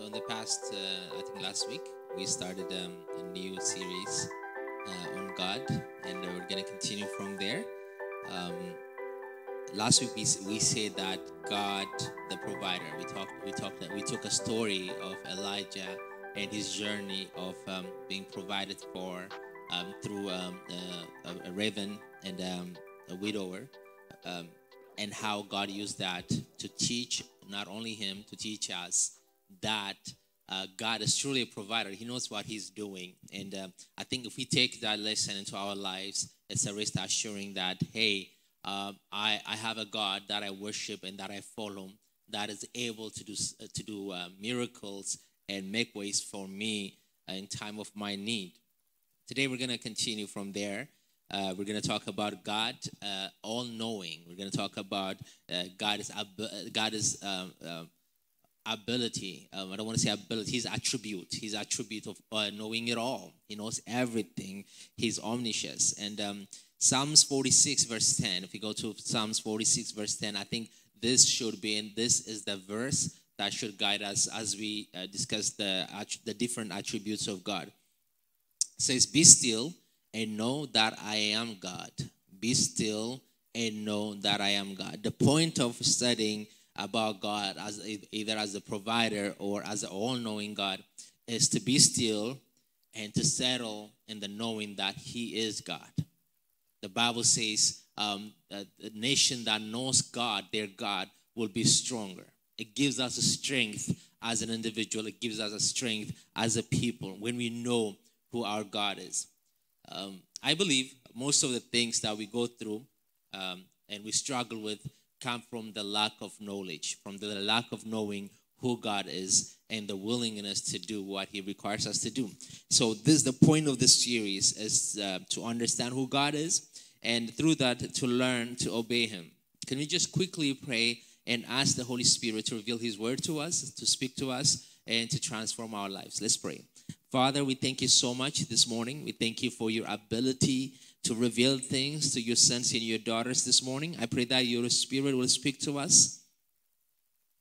So in the past, uh, I think last week, we started um, a new series uh, on God, and we're going to continue from there. Um, last week we, we said that God, the provider, we talked we talked we took a story of Elijah and his journey of um, being provided for um, through um, a, a raven and um, a widower, and how God used that to teach not only him to teach us that uh, God is truly a provider. He knows what He's doing, and uh, I think if we take that lesson into our lives, it's a rest assuring that hey, uh, I I have a God that I worship and that I follow that is able to do uh, to do uh, miracles and make ways for me in time of my need. Today we're going to continue from there. Uh, we're going to talk about God, uh, all-knowing. We're going to talk about uh, God is uh, God is um, um, ability. Um, I don't want to say ability. His attribute. His attribute of uh, knowing it all. He knows everything. He's omniscient. And um, Psalms 46 verse 10. If you go to Psalms 46 verse 10, I think this should be, and this is the verse that should guide us as we uh, discuss the the different attributes of God. It says, "Be still and know that I am God. Be still and know that I am God." The point of studying about God as either as a provider or as an all-knowing God is to be still and to settle in the knowing that He is God. The Bible says um, a nation that knows God, their God, will be stronger. It gives us a strength as an individual. It gives us a strength as a people when we know who our God is. Um, I believe most of the things that we go through um, and we struggle with come from the lack of knowledge, from the lack of knowing who God is and the willingness to do what He requires us to do. So, this is the point of this series is uh, to understand who God is, and through that to learn to obey Him. Can we just quickly pray and ask the Holy Spirit to reveal His word to us, to speak to us, and to transform our lives? Let's pray. Father, we thank you so much this morning. We thank you for your ability to reveal things to your sons and your daughters this morning. I pray that your spirit will speak to us,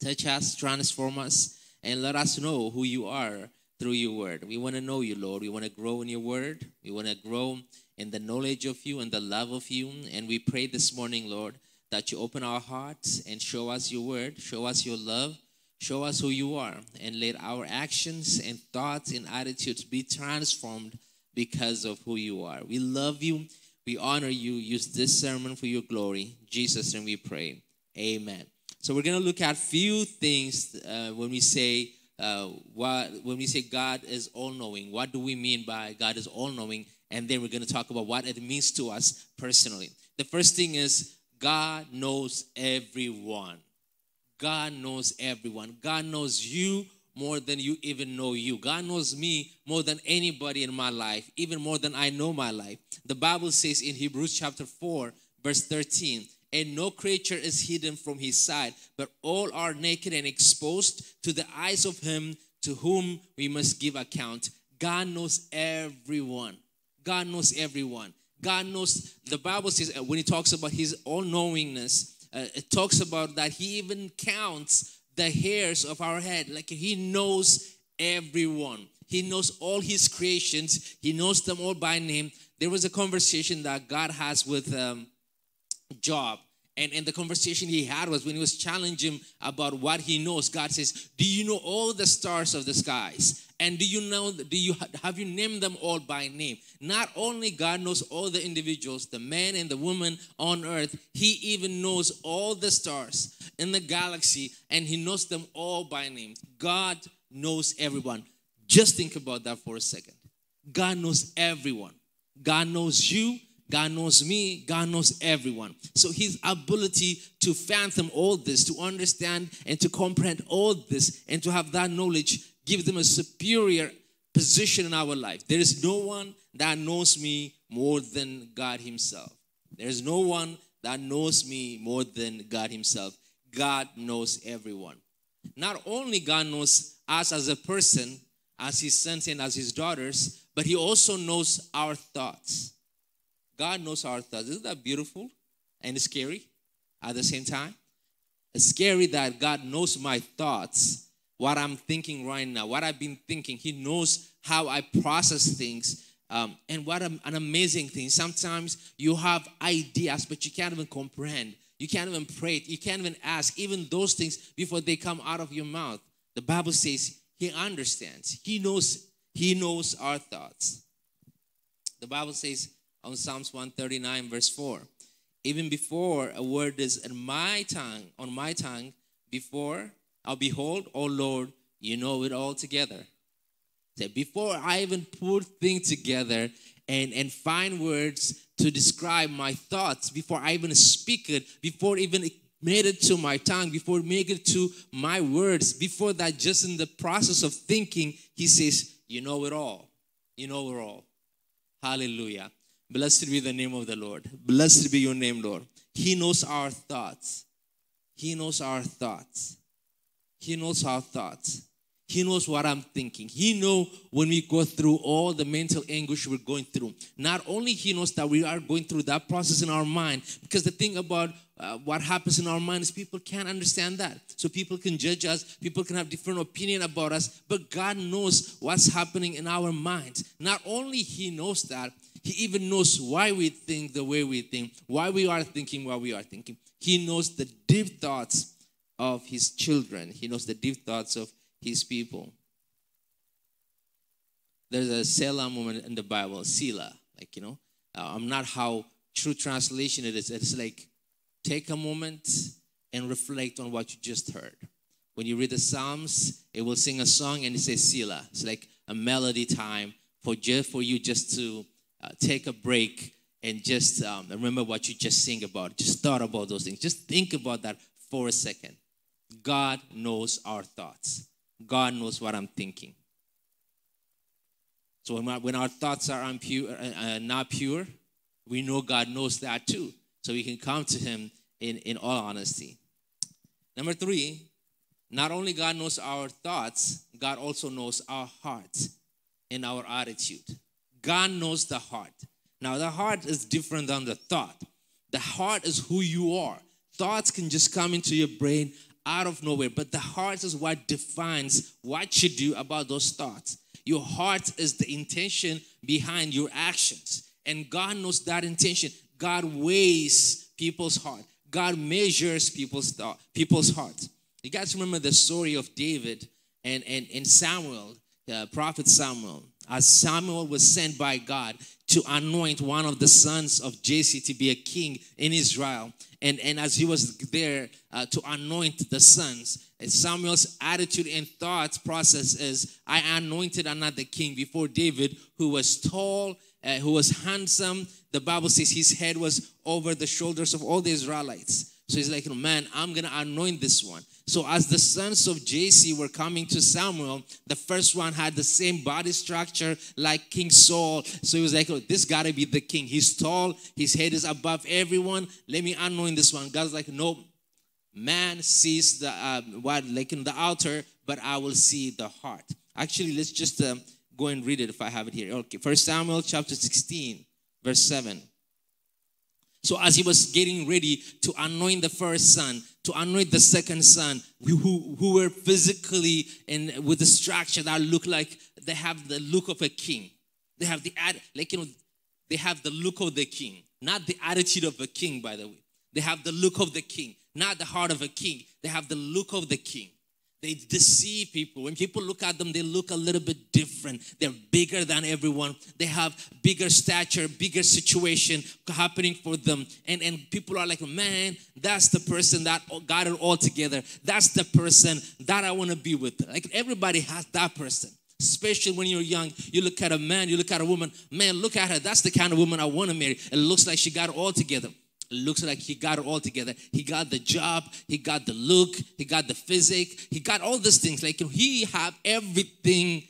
touch us, transform us, and let us know who you are through your word. We want to know you, Lord. We want to grow in your word. We want to grow in the knowledge of you and the love of you. And we pray this morning, Lord, that you open our hearts and show us your word, show us your love, show us who you are, and let our actions and thoughts and attitudes be transformed because of who you are. We love you. We honor you. Use this sermon for your glory. Jesus, and we pray. Amen. So we're gonna look at few things uh, when we say uh, what when we say God is all knowing. What do we mean by God is all knowing? And then we're gonna talk about what it means to us personally. The first thing is God knows everyone. God knows everyone. God knows you more than you even know you. God knows me more than anybody in my life, even more than I know my life. The Bible says in Hebrews chapter 4, verse 13, and no creature is hidden from his sight, but all are naked and exposed to the eyes of him to whom we must give account. God knows everyone. God knows everyone. God knows, the Bible says, uh, when he talks about his all knowingness, uh, it talks about that he even counts the hairs of our head. Like he knows everyone. He knows all his creations. He knows them all by name. There was a conversation that God has with um, Job. And, and the conversation he had was when he was challenging about what he knows. God says, Do you know all the stars of the skies? And do you know, do you have you named them all by name? Not only God knows all the individuals, the man and the woman on earth, he even knows all the stars in the galaxy and he knows them all by name. God knows everyone. Just think about that for a second. God knows everyone. God knows you. God knows me. God knows everyone. So his ability to fathom all this, to understand and to comprehend all this, and to have that knowledge gives them a superior position in our life. There is no one that knows me more than God himself. There is no one that knows me more than God himself. God knows everyone. Not only God knows us as a person, as his sons and as his daughters, but he also knows our thoughts. God knows our thoughts. Isn't that beautiful and scary at the same time? It's scary that God knows my thoughts, what I'm thinking right now, what I've been thinking. He knows how I process things. Um, and what an amazing thing. Sometimes you have ideas, but you can't even comprehend. You can't even pray. You can't even ask even those things before they come out of your mouth. The Bible says he understands. He knows. He knows our thoughts. The Bible says on Psalms 139, verse 4, even before a word is in my tongue, on my tongue, before I'll behold, oh Lord, you know it all together. Say, before I even put things together and, and find words to describe my thoughts, before I even speak it, before even it made it to my tongue, before it made it to my words, before that, just in the process of thinking, he says, You know it all. You know it all. Hallelujah. Blessed be the name of the Lord. Blessed be your name, Lord. He knows our thoughts. He knows our thoughts. He knows our thoughts. He knows what I'm thinking. He know when we go through all the mental anguish we're going through. Not only he knows that we are going through that process in our mind, because the thing about uh, what happens in our mind is people can't understand that. So people can judge us, people can have different opinion about us, but God knows what's happening in our minds. Not only he knows that, he even knows why we think the way we think, why we are thinking what we are thinking. He knows the deep thoughts of his children. He knows the deep thoughts of his people. There's a Selah moment in the Bible, Selah, like, you know, uh, I'm not how true translation it is. It's like take a moment and reflect on what you just heard. When you read the Psalms, it will sing a song and it says Selah. It's like a melody time for just for you just to uh, take a break and just um, remember what you just sing about. Just thought about those things. Just think about that for a second. God knows our thoughts. God knows what I'm thinking. So when, our, when our thoughts are impure, uh, uh, not pure, we know God knows that too. So we can come to Him in, in all honesty. Number three, not only God knows our thoughts, God also knows our hearts and our attitude. God knows the heart. Now, the heart is different than the thought. The heart is who you are. Thoughts can just come into your brain out of nowhere, but the heart is what defines what you do about those thoughts. Your heart is the intention behind your actions, and God knows that intention. God weighs people's heart. God measures people's thought, people's heart. You guys remember the story of David and, and, and Samuel, uh, prophet Samuel as Samuel was sent by God to anoint one of the sons of Jesse to be a king in Israel. And, and as he was there uh, to anoint the sons, Samuel's attitude and thoughts process is I anointed another king before David, who was tall, uh, who was handsome. The Bible says his head was over the shoulders of all the Israelites. So he's like, man, I'm going to anoint this one. So as the sons of Jesse were coming to Samuel, the first one had the same body structure like King Saul. So he was like, oh, this got to be the king. He's tall. His head is above everyone. Let me anoint this one. God's like, no, man sees the uh, what like in the outer, but I will see the heart. Actually, let's just uh, go and read it if I have it here. Okay, First Samuel chapter 16, verse 7. So as he was getting ready to anoint the first son, to anoint the second son, who, who were physically and with the structure that look like they have the look of a king. They have the ad, like you know, they have the look of the king, not the attitude of a king, by the way. They have the look of the king, not the heart of a king. They have the look of the king. They deceive people. When people look at them, they look a little bit different. They're bigger than everyone. They have bigger stature, bigger situation happening for them. And, and people are like, man, that's the person that got it all together. That's the person that I want to be with. Like everybody has that person. Especially when you're young, you look at a man, you look at a woman, man, look at her. That's the kind of woman I want to marry. It looks like she got it all together looks like he got it all together. He got the job, he got the look, he got the physique, he got all these things. Like he have everything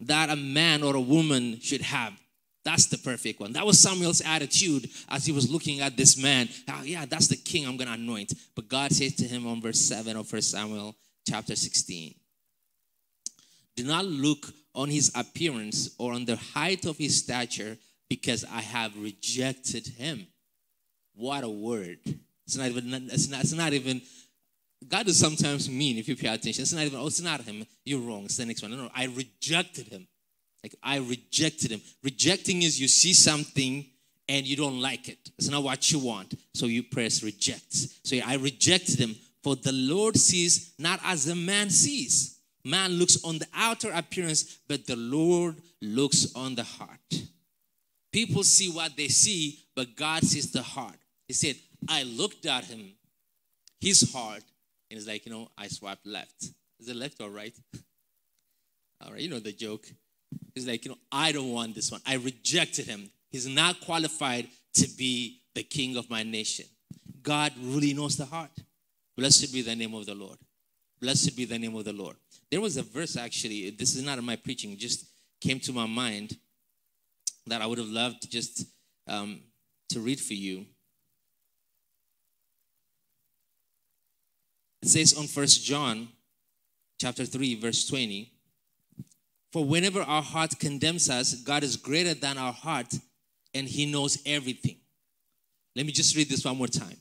that a man or a woman should have. That's the perfect one. That was Samuel's attitude as he was looking at this man. Oh, yeah, that's the king I'm going to anoint. But God says to him on verse 7 of 1 Samuel chapter 16 Do not look on his appearance or on the height of his stature, because I have rejected him. What a word. It's not even, it's not, it's not even God is sometimes mean if you pay attention. It's not even, oh, it's not him. You're wrong. It's the next one. No, no, I rejected him. Like, I rejected him. Rejecting is you see something and you don't like it. It's not what you want. So you press reject. So I rejected him. For the Lord sees not as the man sees. Man looks on the outer appearance, but the Lord looks on the heart. People see what they see, but God sees the heart. He said, I looked at him, his heart, and it's like, you know, I swiped left. Is it left or right? All right, you know the joke. He's like, you know, I don't want this one. I rejected him. He's not qualified to be the king of my nation. God really knows the heart. Blessed be the name of the Lord. Blessed be the name of the Lord. There was a verse actually, this is not in my preaching, just came to my mind that I would have loved just um, to read for you. It says on First John chapter 3, verse 20. For whenever our heart condemns us, God is greater than our heart and he knows everything. Let me just read this one more time.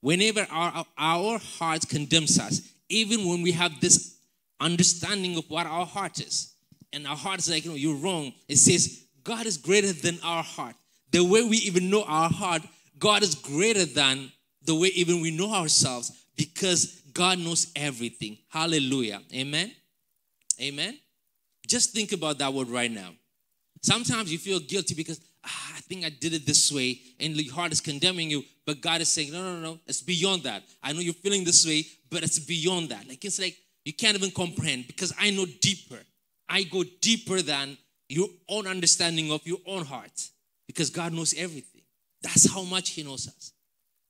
Whenever our, our heart condemns us, even when we have this understanding of what our heart is, and our heart is like, you know, you're wrong, it says, God is greater than our heart. The way we even know our heart, God is greater than the way even we know ourselves because God knows everything. Hallelujah. Amen. Amen. Just think about that word right now. Sometimes you feel guilty because ah, I think I did it this way, and your heart is condemning you, but God is saying, No, no, no, it's beyond that. I know you're feeling this way, but it's beyond that. Like it's like you can't even comprehend because I know deeper. I go deeper than your own understanding of your own heart because God knows everything. That's how much He knows us.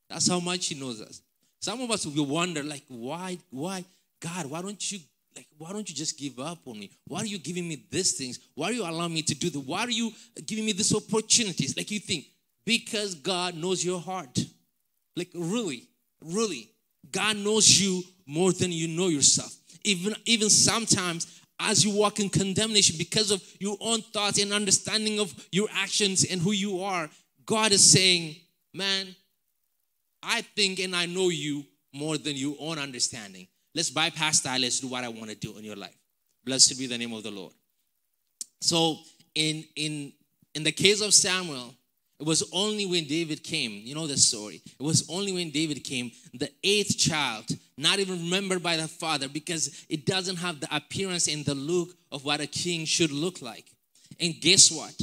That's how much He knows us. Some of us will wonder, like, why, why, God, why don't you like why don't you just give up on me? Why are you giving me these things? Why are you allowing me to do the why are you giving me these opportunities? Like you think because god knows your heart. Like really really god knows you more than you know yourself. Even even sometimes as you walk in condemnation because of your own thoughts and understanding of your actions and who you are god is saying man i think and i know you more than your own understanding Let's bypass that. Let's do what I want to do in your life. Blessed be the name of the Lord. So in in in the case of Samuel, it was only when David came, you know the story. It was only when David came, the eighth child, not even remembered by the father, because it doesn't have the appearance and the look of what a king should look like. And guess what?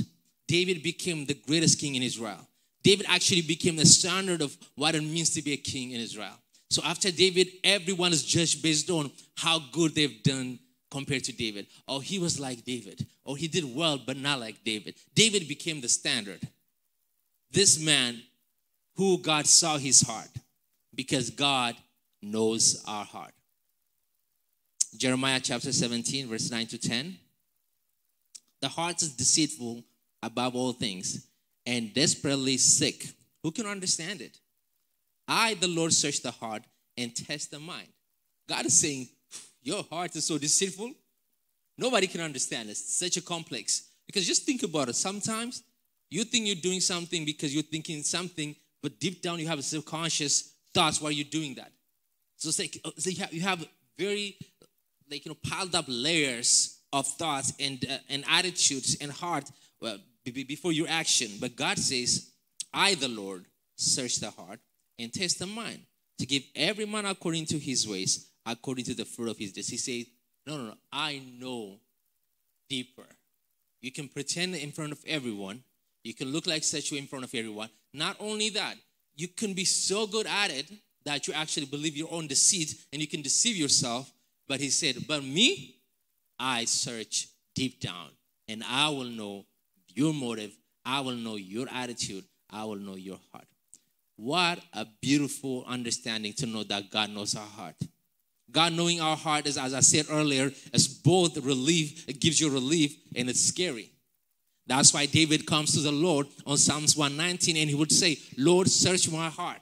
David became the greatest king in Israel. David actually became the standard of what it means to be a king in Israel. So after David, everyone is judged based on how good they've done compared to David. Oh, he was like David. Oh, he did well, but not like David. David became the standard. This man who God saw his heart because God knows our heart. Jeremiah chapter 17, verse 9 to 10. The heart is deceitful above all things and desperately sick. Who can understand it? I, the Lord, search the heart and test the mind. God is saying, Your heart is so deceitful. Nobody can understand it. It's such a complex. Because just think about it. Sometimes you think you're doing something because you're thinking something, but deep down you have a subconscious thoughts while you're doing that. So it's like so you, have, you have very like you know piled up layers of thoughts and uh, and attitudes and heart well, before your action. But God says, "I, the Lord, search the heart and test the mind to give every man according to his ways, according to the fruit of his deeds. He says, No, no, no, I know deeper. You can pretend in front of everyone, you can look like such in front of everyone. Not only that, you can be so good at it that you actually believe your own deceit and you can deceive yourself. But he said, But me, I search deep down and I will know your motive, I will know your attitude, I will know your heart. What a beautiful understanding to know that God knows our heart. God knowing our heart is, as I said earlier, is both relief, it gives you relief, and it's scary. That's why David comes to the Lord on Psalms 119 and he would say, Lord, search my heart.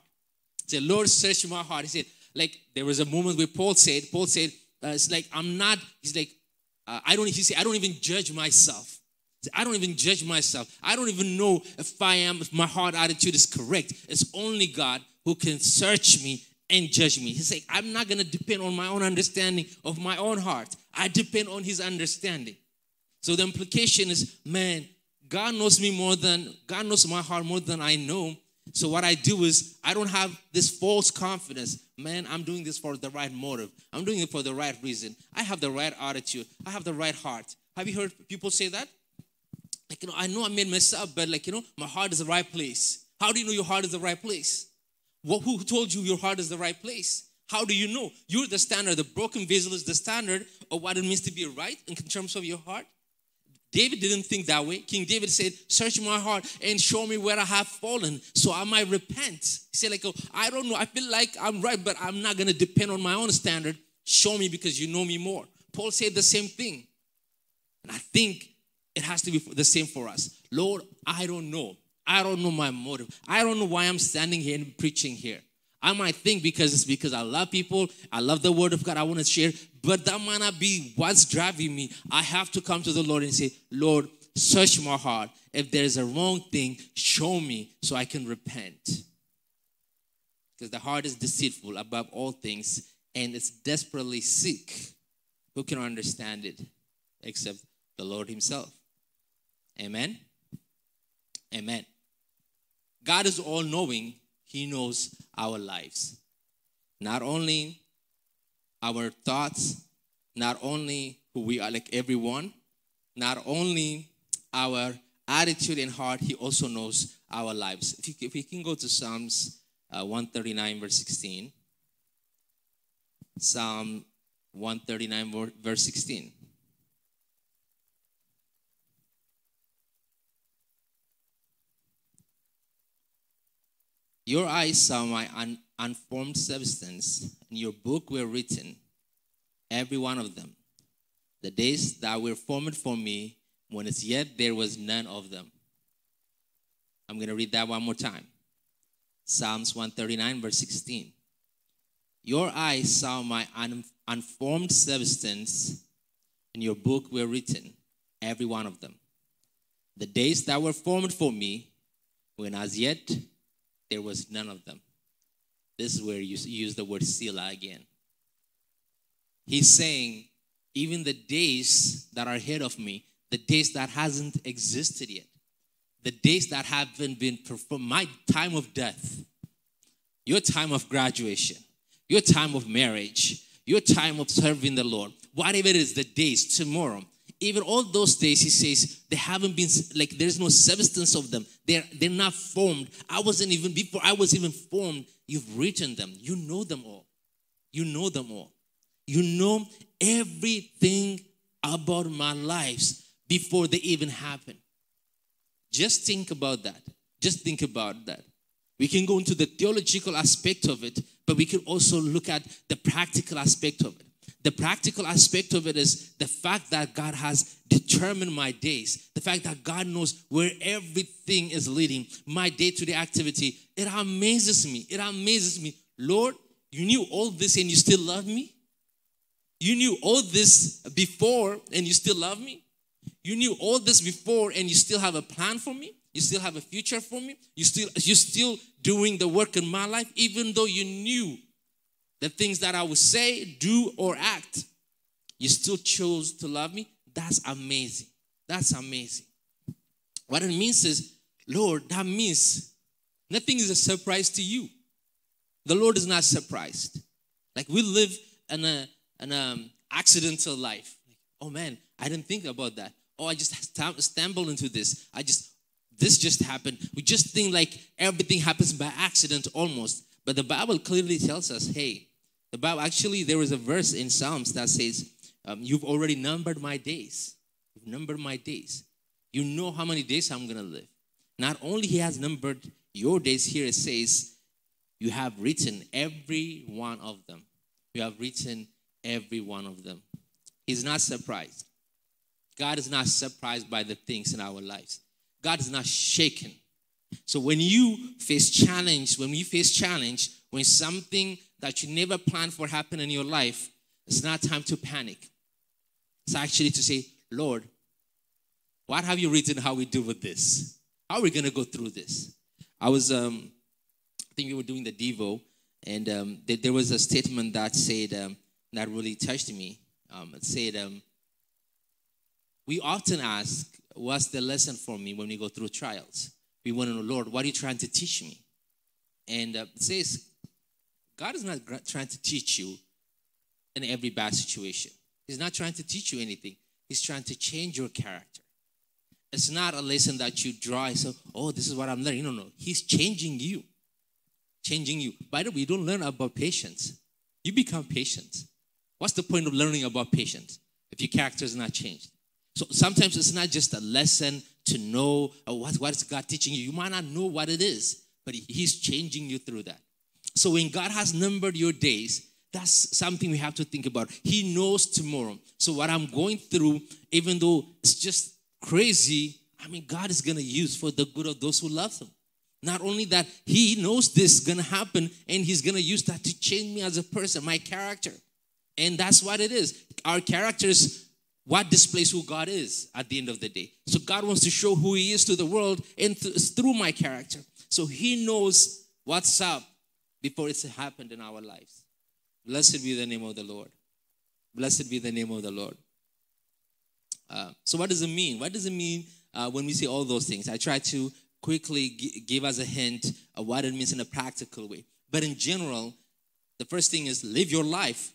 Say, Lord, search my heart. He said, like, there was a moment where Paul said, Paul said, uh, it's like, I'm not, he's like, uh, I don't, he said, I don't even judge myself. I don't even judge myself. I don't even know if I am, if my heart attitude is correct. It's only God who can search me and judge me. He's like, I'm not going to depend on my own understanding of my own heart. I depend on his understanding. So the implication is, man, God knows me more than, God knows my heart more than I know. So what I do is I don't have this false confidence. Man, I'm doing this for the right motive. I'm doing it for the right reason. I have the right attitude. I have the right heart. Have you heard people say that? Like, you know, I know I made mess up, but like, you know, my heart is the right place. How do you know your heart is the right place? Well, who told you your heart is the right place? How do you know? You're the standard. The broken vessel is the standard of what it means to be right in terms of your heart. David didn't think that way. King David said, Search my heart and show me where I have fallen so I might repent. He said, like, oh, I don't know. I feel like I'm right, but I'm not going to depend on my own standard. Show me because you know me more. Paul said the same thing. And I think it has to be the same for us. Lord, I don't know. I don't know my motive. I don't know why I'm standing here and preaching here. I might think because it's because I love people, I love the word of God, I want to share, but that might not be what's driving me. I have to come to the Lord and say, Lord, search my heart. If there's a wrong thing, show me so I can repent. Because the heart is deceitful above all things and it's desperately sick. Who can understand it except the Lord Himself? Amen. Amen. God is all knowing, he knows our lives. Not only our thoughts, not only who we are, like everyone, not only our attitude and heart, He also knows our lives. If, you, if we can go to Psalms uh, 139, verse 16. Psalm 139, verse 16. Your eyes saw my un- unformed substance, and your book were written, every one of them. The days that were formed for me, when as yet there was none of them. I'm going to read that one more time. Psalms 139, verse 16. Your eyes saw my un- unformed substance, and your book were written, every one of them. The days that were formed for me, when as yet there was none of them. This is where you use the word Selah again. He's saying, even the days that are ahead of me, the days that hasn't existed yet, the days that haven't been performed, my time of death, your time of graduation, your time of marriage, your time of serving the Lord, whatever it is, the days, tomorrow, even all those days he says they haven't been like there's no substance of them. They're they're not formed. I wasn't even before i was even formed you've written them. You know them all. You know them all. You know everything about my lives before they even happen. Just think about that. Just think about that. We can go into the theological aspect of it but we can also look at the practical aspect of it the practical aspect of it is the fact that God has determined my days, the fact that God knows where everything is leading, my day to day activity. It amazes me. It amazes me. Lord, you knew all this and you still love me? You knew all this before and you still love me? You knew all this before and you still have a plan for me? You still have a future for me? You still you're still doing the work in my life even though you knew the things that I would say, do, or act, you still chose to love me. That's amazing. That's amazing. What it means is, Lord, that means nothing is a surprise to you. The Lord is not surprised. Like we live in an um, accidental life. Oh man, I didn't think about that. Oh, I just stumbled into this. I just this just happened. We just think like everything happens by accident almost. But the Bible clearly tells us, hey, the Bible actually there is a verse in Psalms that says, um, "You've already numbered my days. You've numbered my days. You know how many days I'm gonna live." Not only He has numbered your days. Here it says, "You have written every one of them. You have written every one of them." He's not surprised. God is not surprised by the things in our lives. God is not shaken so when you face challenge, when you face challenge, when something that you never planned for happen in your life, it's not time to panic. It's actually to say, Lord, what have you written how we do with this? How are we going to go through this? I was, um, I think we were doing the Devo, And um, th- there was a statement that said, um, that really touched me. Um, it said, um, We often ask, What's the lesson for me when we go through trials? We want to know, Lord, what are you trying to teach me? And uh, it says, God is not trying to teach you in every bad situation. He's not trying to teach you anything. He's trying to change your character. It's not a lesson that you draw say, oh, this is what I'm learning. No, no. He's changing you. Changing you. By the way, you don't learn about patience. You become patient. What's the point of learning about patience if your character is not changed? So sometimes it's not just a lesson to know oh, what, what is God teaching you. You might not know what it is, but He's changing you through that. So when God has numbered your days, that's something we have to think about. He knows tomorrow. So what I'm going through, even though it's just crazy, I mean, God is going to use for the good of those who love Him. Not only that, He knows this is going to happen, and He's going to use that to change me as a person, my character. And that's what it is. Our characters, what displays who God is at the end of the day. So God wants to show who He is to the world and th- through my character. So He knows what's up before it's happened in our lives. Blessed be the name of the Lord. Blessed be the name of the Lord. Uh, so, what does it mean? What does it mean uh, when we say all those things? I try to quickly g- give us a hint of what it means in a practical way. But in general, the first thing is live your life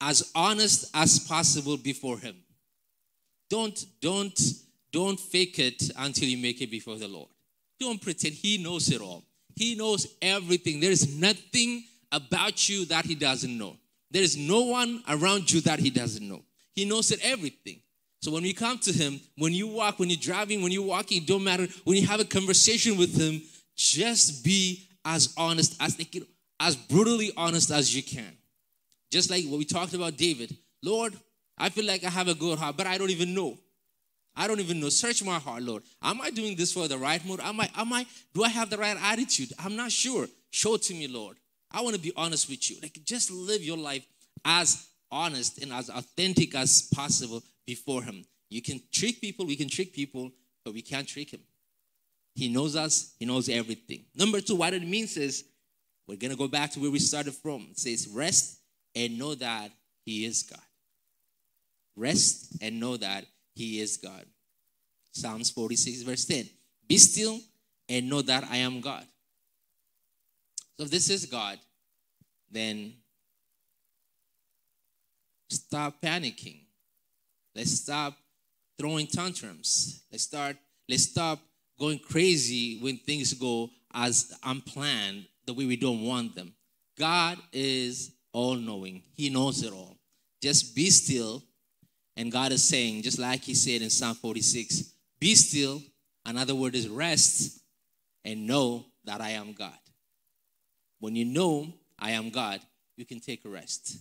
as honest as possible before Him. Don't, don't, don't fake it until you make it before the Lord. Don't pretend He knows it all. He knows everything. There is nothing about you that He doesn't know. There is no one around you that He doesn't know. He knows it everything. So when we come to Him, when you walk, when you're driving, when you're walking, it don't matter. When you have a conversation with Him, just be as honest as they can, as brutally honest as you can. Just like what we talked about David. Lord, I feel like I have a good heart, but I don't even know. I don't even know. Search my heart, Lord. Am I doing this for the right mood? Am I, am I, do I have the right attitude? I'm not sure. Show it to me, Lord. I want to be honest with you. Like, just live your life as honest and as authentic as possible before Him. You can trick people, we can trick people, but we can't trick Him. He knows us, He knows everything. Number two, what it means is we're going to go back to where we started from. It says, rest and know that He is God. Rest and know that He is God. Psalms 46, verse 10. Be still and know that I am God. So if this is God, then stop panicking. Let's stop throwing tantrums. Let's start, let's stop going crazy when things go as unplanned the way we don't want them. God is all knowing, He knows it all. Just be still. And God is saying, just like He said in Psalm 46, be still. Another word is rest and know that I am God. When you know I am God, you can take a rest.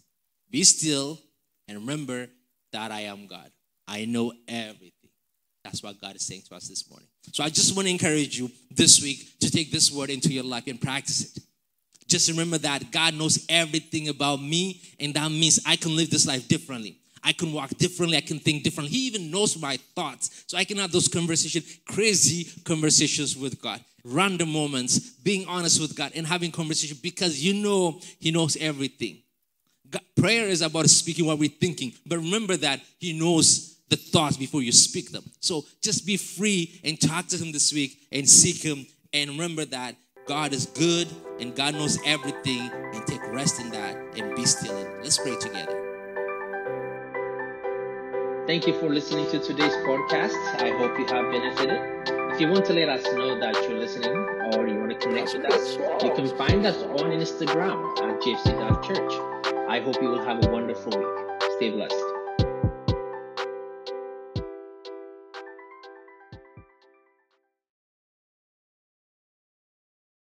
Be still and remember that I am God. I know everything. That's what God is saying to us this morning. So I just want to encourage you this week to take this word into your life and practice it. Just remember that God knows everything about me, and that means I can live this life differently. I can walk differently. I can think differently. He even knows my thoughts. So I can have those conversations, crazy conversations with God, random moments, being honest with God and having conversation because you know He knows everything. God, prayer is about speaking what we're thinking, but remember that He knows the thoughts before you speak them. So just be free and talk to Him this week and seek Him. And remember that God is good and God knows everything and take rest in that and be still. Let's pray together. Thank you for listening to today's podcast. I hope you have benefited. If you want to let us know that you're listening or you want to connect with us, you can find us on Instagram at jfc.church. I hope you will have a wonderful week. Stay blessed.